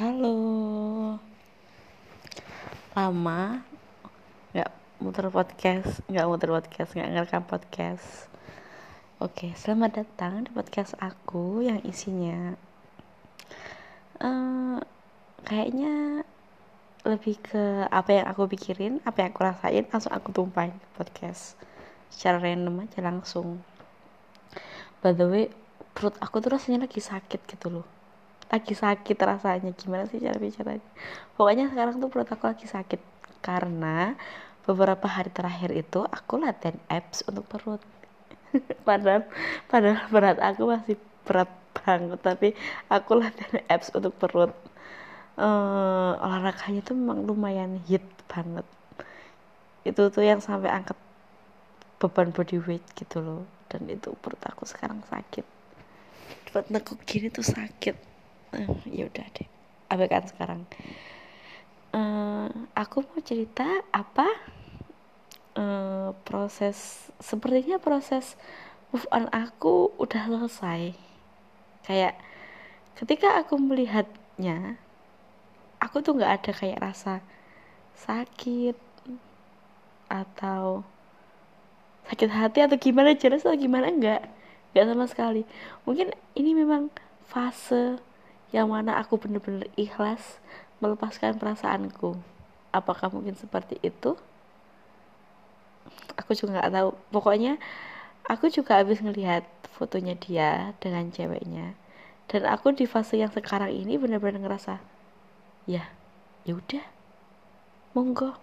Halo. Lama nggak muter podcast, nggak muter podcast, nggak ngerekam podcast. Oke, selamat datang di podcast aku yang isinya uh, kayaknya lebih ke apa yang aku pikirin, apa yang aku rasain, langsung aku tumpahin ke podcast secara random aja langsung. By the way, perut aku tuh rasanya lagi sakit gitu loh lagi sakit rasanya. Gimana sih cara bicaranya? Pokoknya sekarang tuh perut aku lagi sakit. Karena beberapa hari terakhir itu aku latihan abs untuk perut. Padahal padahal berat aku masih berat banget tapi aku latihan abs untuk perut. Uh, olahraganya tuh memang lumayan hit banget. Itu tuh yang sampai angkat beban body weight gitu loh. Dan itu perut aku sekarang sakit. Buat nekuk gini tuh sakit uh, ya udah deh. Abaikan sekarang. Uh, aku mau cerita apa uh, proses sepertinya proses move on aku udah selesai. Kayak ketika aku melihatnya aku tuh nggak ada kayak rasa sakit atau sakit hati atau gimana jelas atau gimana enggak enggak sama sekali. Mungkin ini memang fase yang mana aku benar-benar ikhlas melepaskan perasaanku. Apakah mungkin seperti itu? Aku juga nggak tahu. Pokoknya aku juga habis ngelihat fotonya dia dengan ceweknya dan aku di fase yang sekarang ini benar-benar ngerasa ya ya udah. Monggo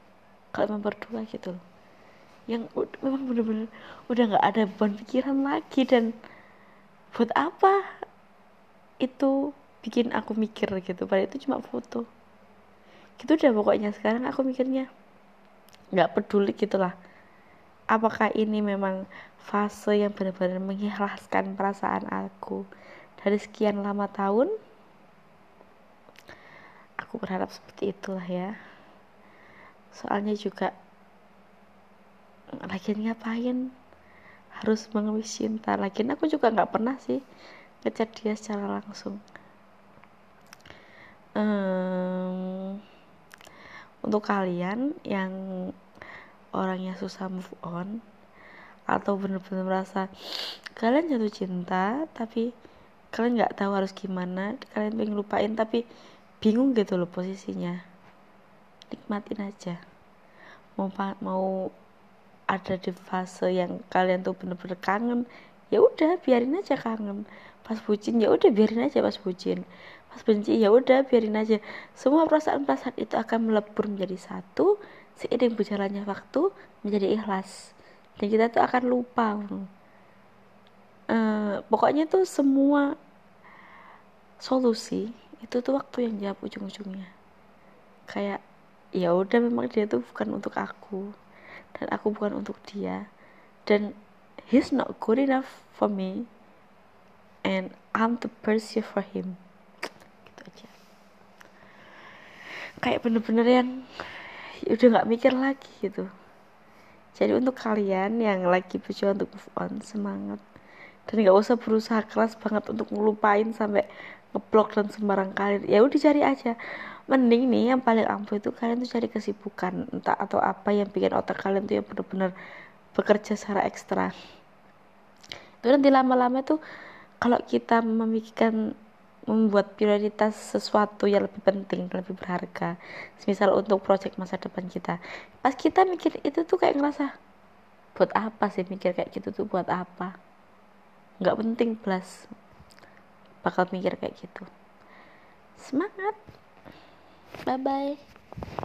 kalau memang berdua gitu loh. Yang memang benar-benar udah nggak ada beban pikiran lagi dan buat apa itu bikin aku mikir gitu. Padahal itu cuma foto. Gitu udah pokoknya. Sekarang aku mikirnya nggak peduli gitulah. Apakah ini memang fase yang benar-benar mengikhlaskan perasaan aku? Dari sekian lama tahun aku berharap seperti itulah ya. Soalnya juga lagi ngapain? Harus mengemis cinta. Lagi aku juga nggak pernah sih ngechat dia secara langsung um, untuk kalian yang orangnya susah move on atau bener-bener merasa kalian jatuh cinta tapi kalian nggak tahu harus gimana kalian pengen lupain tapi bingung gitu loh posisinya. Nikmatin aja. Mau mau ada di fase yang kalian tuh bener-bener kangen ya udah biarin aja kangen. Pas bucin ya udah biarin aja pas bucin pas benci ya udah biarin aja. Semua perasaan-perasaan itu akan melebur menjadi satu seiring berjalannya waktu menjadi ikhlas. Dan kita tuh akan lupa uh, pokoknya tuh semua solusi itu tuh waktu yang jawab ujung-ujungnya. Kayak ya udah memang dia tuh bukan untuk aku. Dan aku bukan untuk dia. Dan he's not good enough for me. And I'm the person for him gitu aja kayak bener-bener yang udah nggak mikir lagi gitu. Jadi untuk kalian yang lagi berjuang untuk move on semangat. Dan nggak usah berusaha keras banget untuk ngelupain sampai ngeblok dan sembarang kalian ya udah cari aja. Mending nih yang paling ampuh itu kalian tuh cari kesibukan entah atau apa yang bikin otak kalian tuh yang bener-bener bekerja secara ekstra. Itu nanti lama-lama tuh kalau kita memikirkan membuat prioritas sesuatu yang lebih penting lebih berharga. Misal untuk proyek masa depan kita. Pas kita mikir itu tuh kayak ngerasa buat apa sih mikir kayak gitu tuh? Buat apa? Nggak penting plus bakal mikir kayak gitu. Semangat. Bye bye